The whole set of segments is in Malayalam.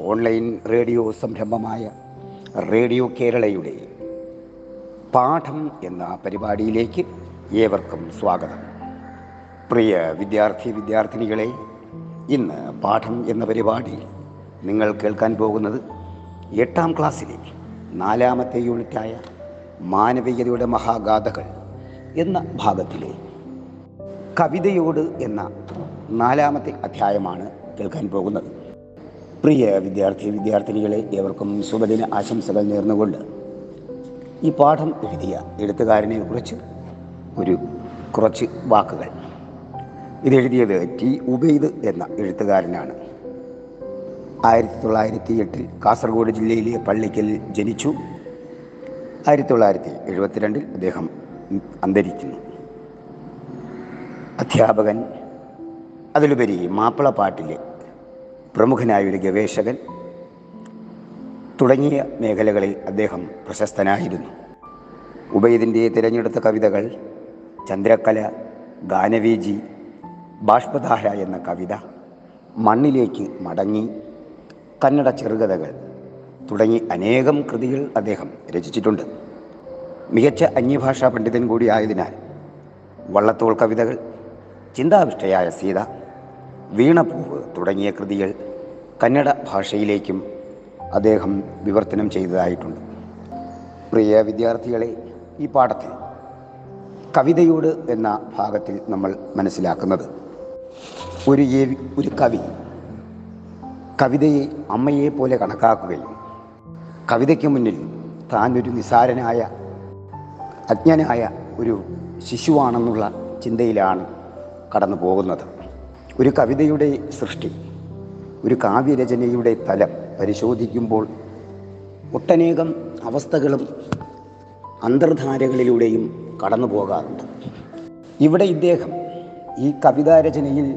ഓൺലൈൻ റേഡിയോ സംരംഭമായ റേഡിയോ കേരളയുടെ പാഠം എന്ന പരിപാടിയിലേക്ക് ഏവർക്കും സ്വാഗതം. പ്രിയ വിദ്യാർത്ഥി വിദ്യാർത്ഥിനികളെ ഇന്ന് പാഠം എന്ന പരിപാടി നിങ്ങൾ കേൾക്കാൻ പോകുന്നത് എട്ടാം ക്ലാസ്സിലെ നാലാമത്തെ യൂണിറ്റായ മാനവികതയുടെ മഹാഗാഥകൾ എന്ന ഭാഗത്തിലെ കവിതയോട് എന്ന നാലാമത്തെ അധ്യായമാണ് കേൾക്കാൻ പോകുന്നത്. പ്രിയ വിദ്യാർത്ഥി വിദ്യാർത്ഥിനികളെ ഏവർക്കും ശുഭദിന ആശംസകൾ നേർന്നുകൊണ്ട് ഈ പാഠം എഴുതിയ എഴുത്തുകാരനെ കുറിച്ച് ഒരു കുറച്ച് വാക്കുകൾ. ഇതെഴുതിയത് ടി ഉബൈദ് എന്ന എഴുത്തുകാരനാണ്. ആയിരത്തി തൊള്ളായിരത്തി എട്ടിൽ കാസർഗോഡ് ജില്ലയിലെ പള്ളിക്കൽ ജനിച്ചു. ആയിരത്തി തൊള്ളായിരത്തി എഴുപത്തിരണ്ടിൽ അദ്ദേഹം അന്തരിക്കുന്നു. അധ്യാപകൻ അതിലുപരി മാപ്പിളപ്പാട്ടിലെ പ്രമുഖനായ ഒരു ഗവേഷകൻ തുടങ്ങിയ മേഖലകളിൽ അദ്ദേഹം പ്രശസ്തനായിരുന്നു. ഉബൈദിന്റെ തിരഞ്ഞെടുത്ത കവിതകൾ ചന്ദ്രക്കല ഗാനവീജി ബാഷ്പധാര എന്ന കവിത മണ്ണിലേക്ക് മടങ്ങി കന്നഡ ചെറുകഥകൾ തുടങ്ങി അനേകം കൃതികൾ അദ്ദേഹം രചിച്ചിട്ടുണ്ട്. മികച്ച അന്യഭാഷാ പണ്ഡിതൻ കൂടിയായതിനാൽ വള്ളത്തോൾ കവിതകൾ ചിന്താവിഷ്ടയായ സീത വീണപ്പൂവ് തുടങ്ങിയ കൃതികൾ കന്നഡ ഭാഷയിലേക്കും അദ്ദേഹം വിവർത്തനം ചെയ്തതായിട്ടുണ്ട്. പ്രിയ വിദ്യാർത്ഥികളെ ഈ പാഠത്തിൽ കവിതയോട് എന്ന ഭാഗത്തിൽ നമ്മൾ മനസ്സിലാക്കുന്നത്. ഒരു ഒരു കവി കവിതയെ അമ്മയെ പോലെ കണക്കാക്കുകയും കവിതയ്ക്ക് മുന്നിൽ താൻ ഒരു നിസാരനായ അജ്ഞനായ ഒരു ശിശുവാണെന്നുള്ള ചിന്തയിലാണ് കടന്നു പോകുന്നത് ഒരു കവിതയുടെ സൃഷ്ടി ഒരു കാവ്യരചനയുടെ തലം പരിശോധിക്കുമ്പോൾ ഒട്ടനേകം അവസ്ഥകളും അന്തർധാരകളിലൂടെയും കടന്നു പോകാറുണ്ട്. ഇവിടെ ഇദ്ദേഹം ഈ കവിതാരചനയിൽ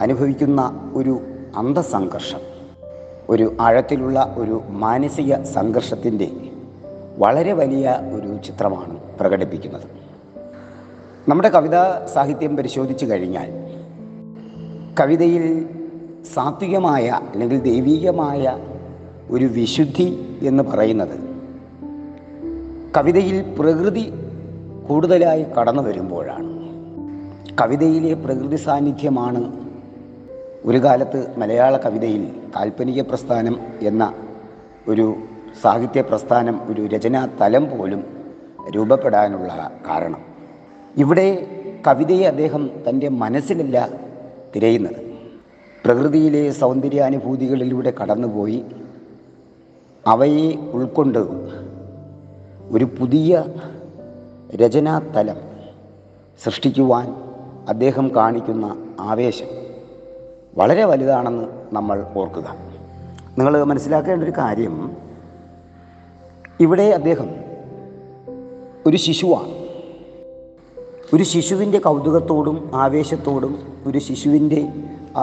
അനുഭവിക്കുന്ന ഒരു അന്തസംഘർഷം ഒരു ആഴത്തിലുള്ള ഒരു മാനസിക സംഘർഷത്തിന്റെ വളരെ വലിയ ഒരു ചിത്രമാണ് പ്രകടിപ്പിക്കുന്നത്. നമ്മുടെ കവിതാ സാഹിത്യം പരിശോധിച്ചു കഴിഞ്ഞാൽ കവിതയിൽ സാത്വികമായ അല്ലെങ്കിൽ ദൈവീകമായ ഒരു വിശുദ്ധി എന്ന് പറയുന്നത് കവിതയിൽ പ്രകൃതി കൂടുതലായി കടന്നു വരുമ്പോഴാണ്. കവിതയിലെ പ്രകൃതി സാന്നിധ്യമാണ് ഒരു കാലത്ത് മലയാള കവിതയിൽ കാൽപ്പനിക പ്രസ്ഥാനം എന്ന ഒരു സാഹിത്യ പ്രസ്ഥാനം ഒരു രചനാ തലം പോലും രൂപപ്പെടാനുള്ള കാരണം. ഇവിടെ കവിതയെ അദ്ദേഹം തന്റെ മനസ്സിലല്ല തിരയുന്നത്. പ്രകൃതിയിലെ സൗന്ദര്യാനുഭൂതികളിലൂടെ കടന്നുപോയി അവയെ ഉൾക്കൊണ്ട് ഒരു പുതിയ രചനാതലം സൃഷ്ടിക്കുവാൻ അദ്ദേഹം കാണിക്കുന്ന ആവേശം വളരെ വലുതാണെന്ന് നമ്മൾ ഓർക്കുക. നിങ്ങൾ മനസ്സിലാക്കേണ്ട ഒരു കാര്യം ഇവിടെ അദ്ദേഹം ഒരു ശിശുവാണ്. ഒരു ശിശുവിന്റെ കൗതുകത്തോടും ആവേശത്തോടും ഒരു ശിശുവിന്റെ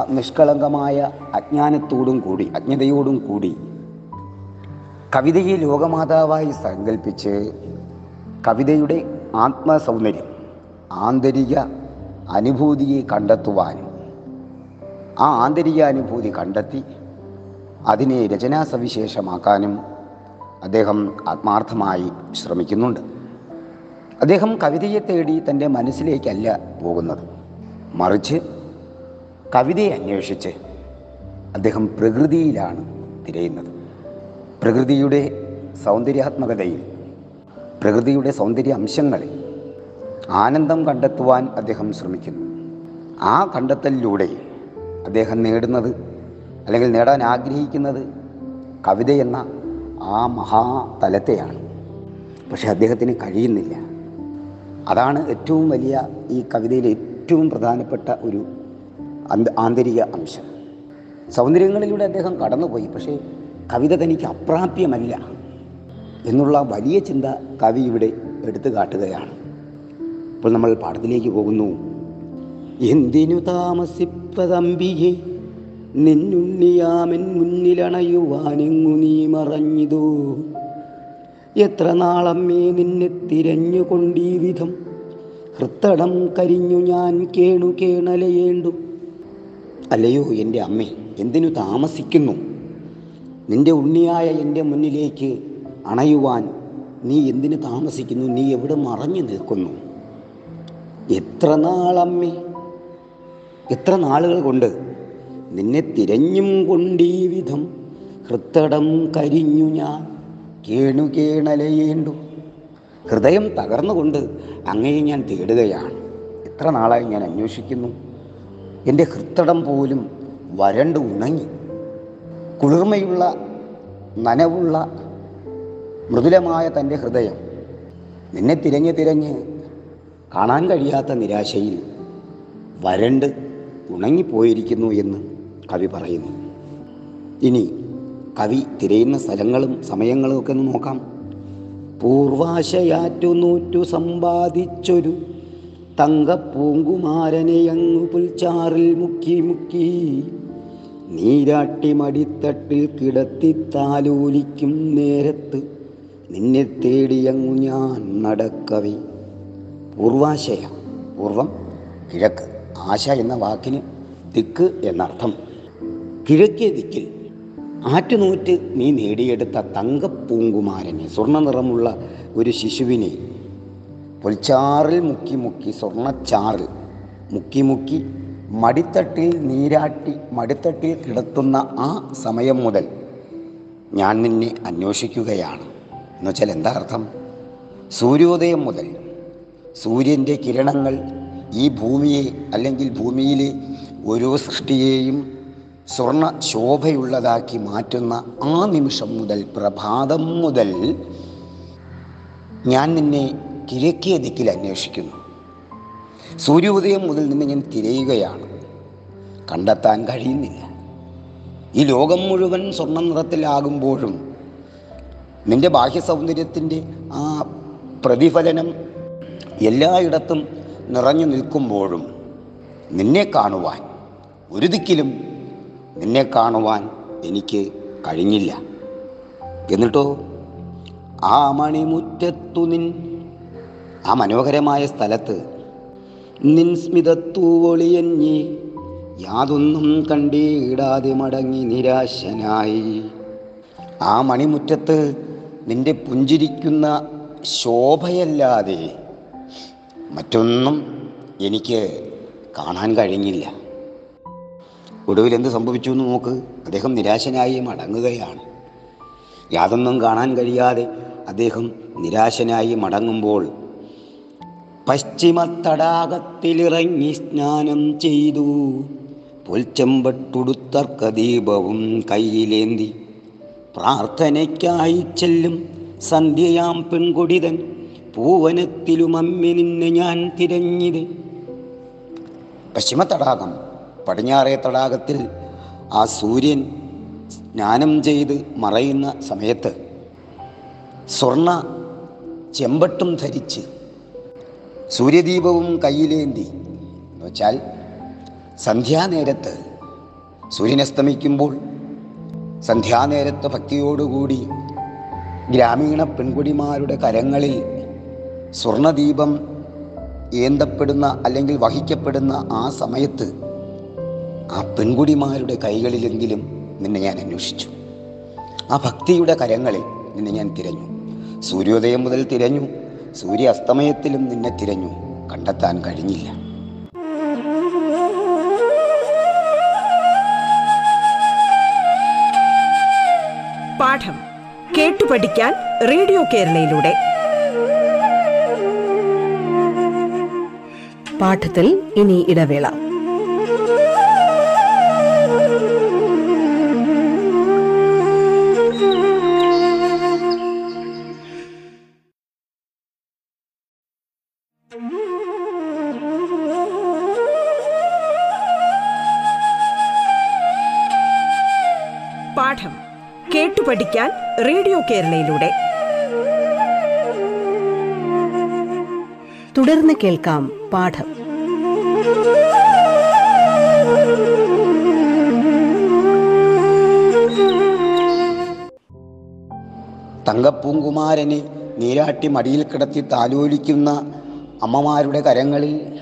നിഷ്കളങ്കമായ അജ്ഞാനത്തോടും കൂടി അജ്ഞതയോടും കൂടി കവിതയെ ലോകമാതാവായി സങ്കല്പിച്ച് കവിതയുടെ ആത്മസൗന്ദര്യം ആന്തരിക അനുഭൂതിയെ കണ്ടെത്തുവാനും ആ ആന്തരിക അനുഭൂതി കണ്ടെത്തി അതിനെ രചനാ സവിശേഷമാക്കാനും അദ്ദേഹം ആത്മാർത്ഥമായി ശ്രമിക്കുന്നുണ്ട്. അദ്ദേഹം കവിതയെ തേടി തന്റെ മനസ്സിലേക്കല്ല പോകുന്നത്. മറിച്ച് കവിതയെ അന്വേഷിച്ച് അദ്ദേഹം പ്രകൃതിയിലാണ് തിരയുന്നത്. പ്രകൃതിയുടെ സൗന്ദര്യാത്മകതയിൽ പ്രകൃതിയുടെ സൗന്ദര്യ അംശങ്ങളിൽ ആനന്ദം കണ്ടെത്തുവാൻ അദ്ദേഹം ശ്രമിക്കുന്നു. ആ കണ്ടെത്തലിലൂടെ അദ്ദേഹം നേടുന്നത് അല്ലെങ്കിൽ നേടാൻ ആഗ്രഹിക്കുന്നത് കവിത എന്ന ആ മഹാതലത്തെയാണ്. പക്ഷെ അദ്ദേഹത്തിന് കഴിയുന്നില്ല. അതാണ് ഏറ്റവും വലിയ ഈ കവിതയിലെ ഏറ്റവും പ്രധാനപ്പെട്ട ഒരു ആന്തരിക അംശം. സൗന്ദര്യങ്ങളിലൂടെ അദ്ദേഹം കടന്നുപോയി പക്ഷേ കവിത തനിക്ക് അപ്രാപ്യമല്ല എന്നുള്ള വലിയ ചിന്ത കവി ഇവിടെ എടുത്തു കാട്ടുകയാണ്. ഇപ്പോൾ നമ്മൾ പാഠത്തിലേക്ക് പോകുന്നു. എന്തിനു താമസിപ്പതമ്പിയെ നിന്നുണ്ണിയാമൻ മുന്നിലണയുവാനെങ്ങു നീ മറഞ്ഞിതോ? എത്ര നാളമ്മേ നിന്നെ തിരഞ്ഞുകൊണ്ടീ വിധം? ഹൃത്തടം കരിഞ്ഞു ഞാൻ കേണു കേണലയേണ്ടു. അല്ലയോ എന്റെ അമ്മേ എന്തിനു താമസിക്കുന്നു? നിന്റെ ഉണ്ണിയായ എന്റെ മുന്നിലേക്ക് അണയുവാൻ നീ എന്തിനു താമസിക്കുന്നു? നീ എവിടെ മറഞ്ഞു നിൽക്കുന്നു? എത്ര നാളമ്മേ എത്ര നാളുകൾ കൊണ്ട് നിന്നെ തിരഞ്ഞും കൊണ്ടീ വിധം ഹൃത്തടം കരിഞ്ഞു ഞാൻ കേണു കേണലയേണ്ടു ഹൃദയം തകർന്നുകൊണ്ട് അങ്ങയെ ഞാൻ തേടുകയാണ്. എത്ര നാളായി ഞാൻ അന്വേഷിക്കുന്നു. എന്റെ ഹൃത്തടം പോലും വരണ്ട് ഉണങ്ങി. കുളിർമയുള്ള നനവുള്ള മൃദുലമായ തന്റെ ഹൃദയം നിന്നെ തിരഞ്ഞ് തിരഞ്ഞ് കാണാൻ കഴിയാത്ത നിരാശയിൽ വരണ്ട് ഉണങ്ങിപ്പോയിരിക്കുന്നു എന്ന് കവി പറയുന്നു. ഇനി കവി തിരയുന്ന സ്ഥലങ്ങളും സമയങ്ങളും ഒക്കെ ഒന്ന് നോക്കാം. പൂർവാശയാറ്റു നൂറ്റു സമ്പാദിച്ചൊരു തങ്കപ്പൂങ്കുമാരനെ അങ്ങു പുൽച്ചാറിൽ മുക്കി മുക്കി നീരാട്ടി മടിത്തട്ടിൽ കിടത്തി താലോലിക്കും നേരത്ത് നിന്നെ തേടിയങ്ങു ഞാൻ നടക്കവി. പൂർവാശയ പൂർവം കിഴക്ക് ആശ എന്ന വാക്കിന് ദിക്ക് എന്നർത്ഥം. കിഴക്കേ ദിക്കിൽ ആറ്റുനൂറ്റ് നീ നേടിയെടുത്ത തങ്കപ്പൂങ്കുമാരനെ സ്വർണ നിറമുള്ള ഒരു ശിശുവിനെ. പൊൽച്ചാറിൽ മുക്കി മുക്കി സ്വർണച്ചാറിൽ മുക്കി മുക്കി മടിത്തട്ടിൽ നീരാട്ടി മടിത്തട്ടിൽ കിടത്തുന്ന ആ സമയം മുതൽ ഞാൻ നിന്നെ അന്വേഷിക്കുകയാണ്. എന്നുവെച്ചാൽ എന്താ അർത്ഥം? സൂര്യോദയം മുതൽ സൂര്യന്റെ കിരണങ്ങൾ ഈ ഭൂമിയെ അല്ലെങ്കിൽ ഭൂമിയിലെ ഓരോ സൃഷ്ടിയെയും സ്വർണ ശോഭയുള്ളതാക്കി മാറ്റുന്ന ആ നിമിഷം മുതൽ പ്രഭാതം മുതൽ ഞാൻ നിന്നെ കിഴക്കിയ ദിക്കിൽ അന്വേഷിക്കുന്നു. സൂര്യോദയം മുതൽ നിന്നെ ഞാൻ തിരയുകയാണ്. കണ്ടെത്താൻ കഴിയുന്നില്ല. ഈ ലോകം മുഴുവൻ സ്വർണ നിറത്തിലാകുമ്പോഴും നിന്റെ ബാഹ്യ സൗന്ദര്യത്തിന്റെ ആ പ്രതിഫലനം എല്ലായിടത്തും നിറഞ്ഞു നിൽക്കുമ്പോഴും നിന്നെ കാണുവാൻ ഒരു ദിക്കിലും നിന്നെ കാണുവാൻ എനിക്ക് കഴിഞ്ഞില്ല. എന്നിട്ടോ ആ മണിമുറ്റത്തു നിൻ ആ മനോഹരമായ സ്ഥലത്ത് നിൻ സ്മിതത്തൂവൊളിയഞ്ഞി യാതൊന്നും കണ്ടിടാതെ മടങ്ങി നിരാശനായി. ആ മണിമുറ്റത്ത് നിന്റെ പുഞ്ചിരിക്കുന്ന ശോഭയല്ലാതെ മറ്റൊന്നും എനിക്ക് കാണാൻ കഴിഞ്ഞില്ല. ഒടുവിൽ എന്ത് സംഭവിച്ചു എന്ന് നോക്ക്. അദ്ദേഹം നിരാശനായി മടങ്ങുകയാണ്. യാതൊന്നും കാണാൻ കഴിയാതെ അദ്ദേഹം നിരാശനായി മടങ്ങുമ്പോൾ പശ്ചിമ തടാകത്തിലിറങ്ങി സ്നാനം ചെയ്തു. പൊൽച്ചെമ്പട്ടുടുത്തർക്ക ദീപവും കയ്യിലേന്തി പ്രാർത്ഥനയ്ക്കായി ചെല്ലും സന്ധ്യയാം പെൺകൊടിതൻ പൂവനത്തിലും അമ്മി നിന്നെ ഞാൻ തിരഞ്ഞിത്. പശ്ചിമ തടാകം പടിഞ്ഞാറേ തടാകത്തിൽ ആ സൂര്യൻ സ്നാനം ചെയ്ത് മറയുന്ന സമയത്ത് സ്വർണ ചെമ്പട്ടും ധരിച്ച് സൂര്യദീപവും കയ്യിലേന്തി. എന്ന് വെച്ചാൽ സന്ധ്യാനേരത്ത് സൂര്യനസ്തമിക്കുമ്പോൾ സന്ധ്യാനേരത്ത് ഭക്തിയോടുകൂടി ഗ്രാമീണ പെൺകുടിമാരുടെ കരങ്ങളിൽ സ്വർണദീപം ഏന്തപ്പെടുന്ന അല്ലെങ്കിൽ വഹിക്കപ്പെടുന്ന ആ സമയത്ത് ആ പെൺകുടിമാരുടെ കൈകളിലെങ്കിലും നിന്നെ ഞാൻ അന്വേഷിച്ചു. ആ ഭക്തിയുടെ കരങ്ങളിൽ നിന്നെ ഞാൻ തിരഞ്ഞു. സൂര്യോദയം മുതൽ തിരഞ്ഞു. സൂര്യ അസ്തമയത്തിലും നിന്നെ തിരഞ്ഞു. കണ്ടെത്താൻ കഴിഞ്ഞില്ല. പാഠം കേട്ടു പഠിക്കാൻ റേഡിയോ കേരളയിലൂടെ. പാഠത്തിൽ ഇനി ഇടവേള. പഠിക്കാൻ റേഡിയോ കേരളയിലൂടെ. തുടർന്ന് കേൾക്കാം പാഠം. തങ്കപ്പൂങ്കുമാരനെ നീരാട്ടി മടിയിൽ കിടത്തി താലോലിക്കുന്ന അമ്മമാരുടെ കരങ്ങളിൽ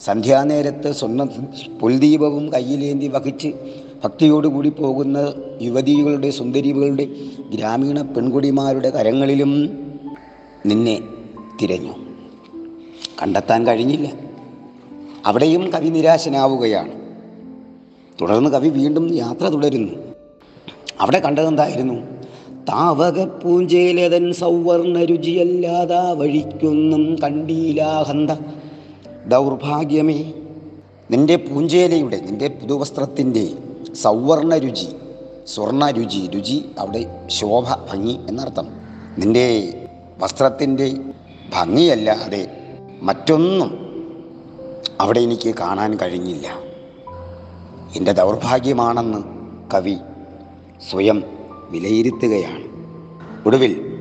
സന്ധ്യാനേരത്ത് സ്വർണ പുൽദീപവും കയ്യിലേന്തി വഹിച്ച് ഭക്തിയോടുകൂടി പോകുന്ന യുവതികളുടെ സുന്ദരികളുടെ ഗ്രാമീണ പെൺകുടിമാരുടെ കരങ്ങളിലും നിന്നെ തിരഞ്ഞു. കണ്ടെത്താൻ കഴിഞ്ഞില്ല. അവിടെയും കവി നിരാശനാവുകയാണ്. തുടർന്ന് കവി വീണ്ടും യാത്ര തുടരുന്നു. അവിടെ കണ്ടതെന്തായിരുന്നു താവക പൂഞ്ചേലതൻ സൗവർണ രുചിയല്ലാതാ വഴിക്കൊന്നും കണ്ടീലാഹന്ത ദൗർഭാഗ്യമേ നിന്റെ പൂഞ്ചേലയുടെ നിന്റെ പുതുവസ്ത്രത്തിന്റെ സൗവർണ രുചി സ്വർണ രുചി രുചി അവിടെ ശോഭ ഭംഗി എന്നർത്ഥം. നിന്റെ വസ്ത്രത്തിന്റെ ഭംഗിയല്ലാതെ മറ്റൊന്നും അവിടെ എനിക്ക് കാണാൻ കഴിഞ്ഞില്ല. എന്റെ ദൗർഭാഗ്യമാണെന്ന് കവി സ്വയം വിലയിരുത്തുകയാണ്. ഒടുവിൽ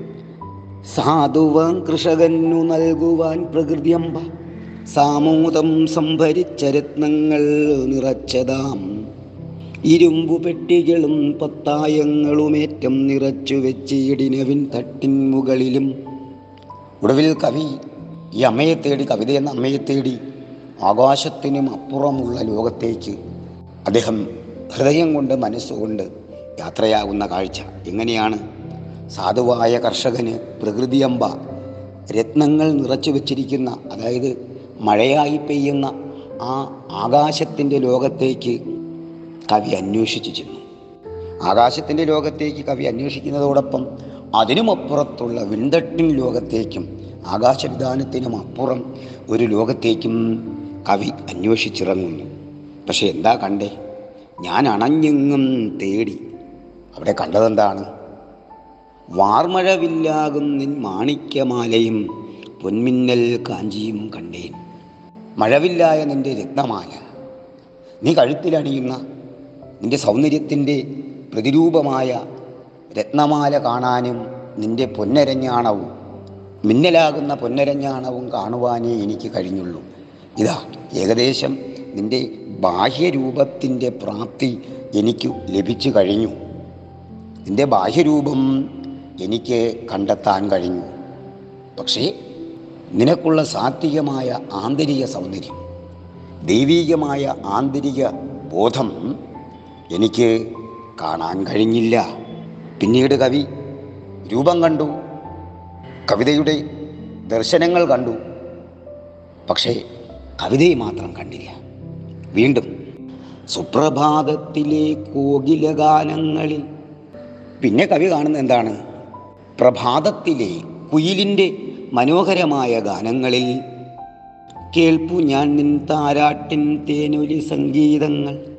സാധുവാൻ കൃഷകനു നൽകുവാൻ പ്രകൃതിയമ്പ സാമൂതം സംഭരിച്ച രത്നങ്ങൾ നിറച്ചതാം ഇരുമ്പു പെട്ടികളും പത്തായങ്ങളുമേറ്റം നിറച്ചു വെച്ച് ഇടിനവിൻ തട്ടിൻ മുകളിലും. ഒടുവിൽ കവി ഈ അമ്മയെ തേടി കവിത എന്ന അമ്മയെ തേടി ആകാശത്തിനും അപ്പുറമുള്ള ലോകത്തേക്ക് അദ്ദേഹം ഹൃദയം കൊണ്ട് മനസ്സുകൊണ്ട് യാത്രയാകുന്ന കാഴ്ച. എങ്ങനെയാണ്? സാധുവായ കർഷകന് പ്രകൃതി അമ്പ രത്നങ്ങൾ നിറച്ചു വച്ചിരിക്കുന്ന അതായത് മഴയായി പെയ്യുന്ന ആ ആകാശത്തിന്റെ ലോകത്തേക്ക് കവി അന്വേഷിച്ചു ചെന്നു ആകാശത്തിന്റെ ലോകത്തേക്ക് കവി അന്വേഷിക്കുന്നതോടൊപ്പം അതിനുമപ്പുറത്തുള്ള വിൺതട്ടിൻ ലോകത്തേക്കും ആകാശവിധാനത്തിനും അപ്പുറം ഒരു ലോകത്തേക്കും കവി അന്വേഷിച്ചിറങ്ങുന്നു. പക്ഷെ എന്താ കണ്ടേ? ഞാൻ അണഞ്ഞെങ്ങും തേടി. അവിടെ കണ്ടതെന്താണ്? വാർമഴവില്ലാകുന്നിൻ മാണിക്യമാലയും പൊന്മിന്നൽ കാഞ്ചിയും കണ്ടേൻ. മഴവില്ലായ നിന്റെ രത്നമാല. നീ കഴുത്തിലണിയുന്ന നിന്റെ സൗന്ദര്യത്തിന്റെ പ്രതിരൂപമായ രത്നമാല കാണാനും നിന്റെ പൊന്നരഞ്ഞാണവും മിന്നലാകുന്ന പൊന്നരഞ്ഞാണവും കാണുവാനേ എനിക്ക് കഴിഞ്ഞുള്ളൂ. ഇതാ ഏകദേശം നിന്റെ ബാഹ്യരൂപത്തിന്റെ പ്രാപ്തി എനിക്ക് ലഭിച്ചു കഴിഞ്ഞു. നിന്റെ ബാഹ്യരൂപം എനിക്ക് കണ്ടെത്താൻ കഴിഞ്ഞു. പക്ഷേ നിനക്കുള്ള സാത്വികമായ ആന്തരിക സൗന്ദര്യം ദൈവീകമായ ആന്തരിക ബോധം എനിക്ക് കാണാൻ കഴിഞ്ഞില്ല. പിന്നീട് കവി രൂപം കണ്ടു. കവിതയുടെ ദർശനങ്ങൾ കണ്ടു. പക്ഷേ കവിതയെ മാത്രം കണ്ടില്ല. വീണ്ടും സുപ്രഭാതത്തിലെ കോകിലഗാനങ്ങളിൽ പിന്നെ കവി കാണുന്ന എന്താണ്? പ്രഭാതത്തിലെ കുയിലിന്റെ മനോഹരമായ ഗാനങ്ങളിൽ കേൾപ്പു ഞാൻ നിൻ താരാട്ടിൻ തേനൊലി സംഗീതങ്ങൾ.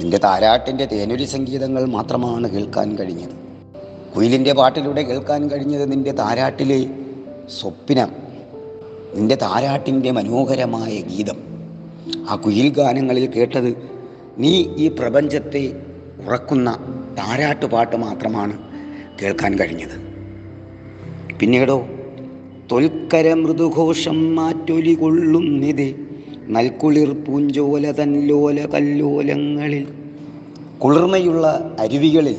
നിന്റെ താരാട്ടിന്റെ തേനൊലി സംഗീതങ്ങൾ മാത്രമാണ് കേൾക്കാൻ കഴിഞ്ഞത്. കുയിലിന്റെ പാട്ടിലൂടെ കേൾക്കാൻ കഴിഞ്ഞത് നിന്റെ താരാട്ടിലെ സ്വപ്നം. നിന്റെ താരാട്ടിന്റെ മനോഹരമായ ഗീതം. ആ കുയിൽ ഗാനങ്ങളിൽ കേട്ടത് നീ ഈ പ്രപഞ്ചത്തെ ഉറക്കുന്ന താരാട്ടുപാട്ട് മാത്രമാണ് കേൾക്കാൻ കഴിഞ്ഞത്. പിന്നീടോ തൊൽക്കര മൃദുഘോഷം മാറ്റൊലി കൊള്ളുന്നിത് നൽകുളിർ പൂഞ്ചോല തൻലോല കല്ലോലങ്ങളിൽ. കുളിർമയുള്ള അരുവികളിൽ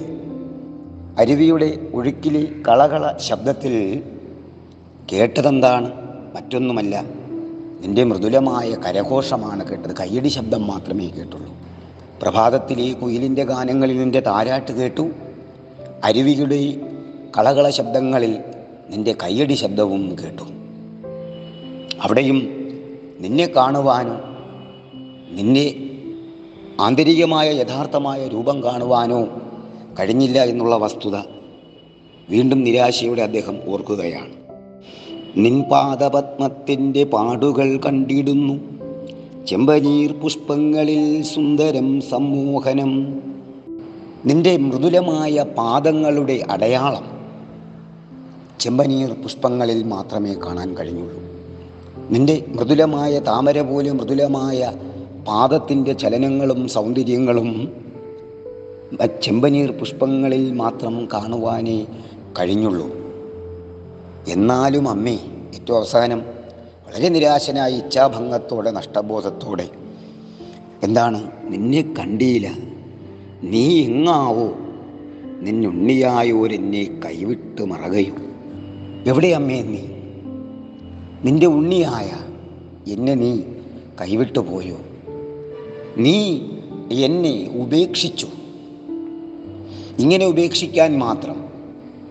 അരുവിയുടെ ഒഴുക്കിലെ കളകള ശബ്ദത്തിൽ കേട്ടതെന്താണ്? മറ്റൊന്നുമല്ല നിന്റെ മൃദുലമായ കരഘോഷമാണ് കേട്ടത്. കയ്യടി ശബ്ദം മാത്രമേ കേട്ടുള്ളൂ. പ്രഭാതത്തിലെ കുയിലിന്റെ ഗാനങ്ങളിൽ നിന്റെ താരാട്ട് കേട്ടു. അരുവിയുടെ കളകള ശബ്ദങ്ങളിൽ നിന്റെ കയ്യടി ശബ്ദവും കേട്ടു. അവിടെയും നിന്നെ കാണുവാനോ നിന്നെ ആന്തരികമായ യഥാർത്ഥമായ രൂപം കാണുവാനോ കഴിഞ്ഞില്ല എന്നുള്ള വസ്തുത വീണ്ടും നിരാശയോടെ അദ്ദേഹം ഓർക്കുകയാണ്. നിൻപാദപത്മത്തിന്റെ പാടുകൾ കണ്ടിടുന്നു. ചെമ്പനീർ പുഷ്പങ്ങളിൽ സുന്ദരം സമ്മോഹനം. നിന്റെ മൃദുലമായ പാദങ്ങളുടെ അടയാളം ചെമ്പനീർ പുഷ്പങ്ങളിൽ മാത്രമേ കാണാൻ കഴിഞ്ഞുള്ളൂ. നിന്റെ മൃദുലമായ താമര പോലെ മൃദുലമായ പാദത്തിന്റെ ചലനങ്ങളും സൗന്ദര്യങ്ങളും ചെമ്പനീർ പുഷ്പങ്ങളിൽ മാത്രം കാണുവാനേ കഴിഞ്ഞുള്ളൂ. എന്നാലും അമ്മേ ഏറ്റവും അവസാനം വളരെ നിരാശനായ ഇച്ഛാഭംഗത്തോടെ നഷ്ടബോധത്തോടെ എന്താണ് നിന്നെ കണ്ടിയില്ല നീ എങ്ങാവോ നിന്നുണ്ണിയായോരെന്നെ കൈവിട്ട് മറകയോ. എവിടെ അമ്മേ നീ? നിന്റെ ഉണ്ണിയായ എന്നെ നീ കൈവിട്ടു പോയോ? നീ എന്നെ ഉപേക്ഷിച്ചു. ഇങ്ങനെ ഉപേക്ഷിക്കാൻ മാത്രം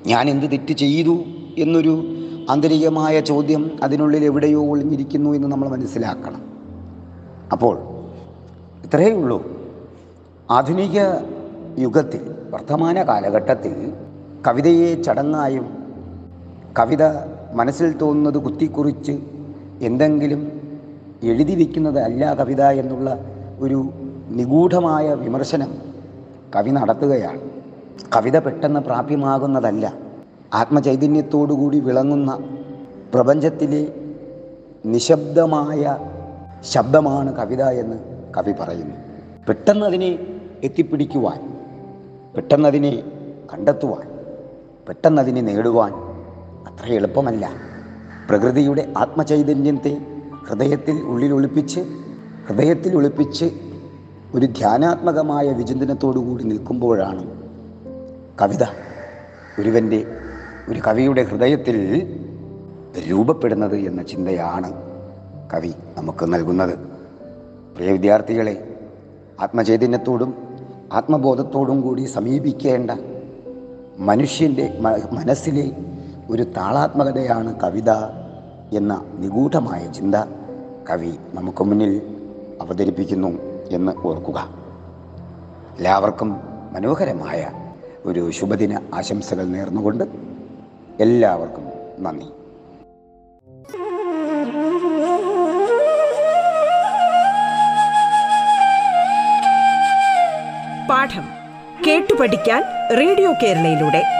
ഞാൻ എന്ത് തെറ്റ് ചെയ്തു എന്നൊരു ആന്തരികമായ ചോദ്യം അതിനുള്ളിൽ എവിടെയോ ഒളിഞ്ഞിരിക്കുന്നു എന്ന് നമ്മൾ മനസ്സിലാക്കണം. അപ്പോൾ ഇത്രയേ ഉള്ളൂ. ആധുനിക യുഗത്തിൽ വർത്തമാന കാലഘട്ടത്തിൽ കവിതയെ ചടങ്ങായും കവിത മനസ്സിൽ തോന്നുന്നത് കുത്തിക്കുറിച്ച് എന്തെങ്കിലും എഴുതി വയ്ക്കുന്നതല്ല കവിത എന്നുള്ള ഒരു നിഗൂഢമായ വിമർശനം കവി നടത്തുകയാണ്. കവിത പെട്ടെന്ന് പ്രാപ്യമാകുന്നതല്ല. ആത്മചൈതന്യത്തോടുകൂടി വിളങ്ങുന്ന പ്രപഞ്ചത്തിലെ നിശബ്ദമായ ശബ്ദമാണ് കവിത എന്ന് കവി പറയുന്നു. പെട്ടെന്നതിനെ എത്തിപ്പിടിക്കുവാൻ പെട്ടെന്നതിനെ കണ്ടെത്തുവാൻ പെട്ടെന്നതിനെ നേടുവാൻ അത്ര എളുപ്പമല്ല. പ്രകൃതിയുടെ ആത്മചൈതന്യത്തെ ഹൃദയത്തിൽ ഉള്ളിലൊളിപ്പിച്ച് ഹൃദയത്തിൽ ഒളിപ്പിച്ച് ഒരു ധ്യാനാത്മകമായ വിചിന്തനത്തോടുകൂടി നിൽക്കുമ്പോഴാണ് കവിത ഒരുവന്റെ ഒരു കവിയുടെ ഹൃദയത്തിൽ രൂപപ്പെടുന്നത് എന്ന ചിന്തയാണ് കവി നമുക്ക് നൽകുന്നത്. പ്രിയ വിദ്യാർത്ഥികളെ ആത്മചൈതന്യത്തോടും ആത്മബോധത്തോടും കൂടി സമീപിക്കേണ്ട മനുഷ്യന്റെ മനസ്സിലെ ഒരു താളാത്മകതയാണ് കവിത എന്ന നിഗൂഢമായ ചിന്ത കവി നമുക്ക് മുന്നിൽ അവതരിപ്പിക്കുന്നു എന്ന് ഓർക്കുക. എല്ലാവർക്കും മനോഹരമായ ഒരു ശുഭദിന ആശംസകൾ നേർന്നുകൊണ്ട് എല്ലാവർക്കും നന്ദി. പാഠം കേട്ടു പഠിക്കാൻ റേഡിയോ കേരളയിലൂടെ.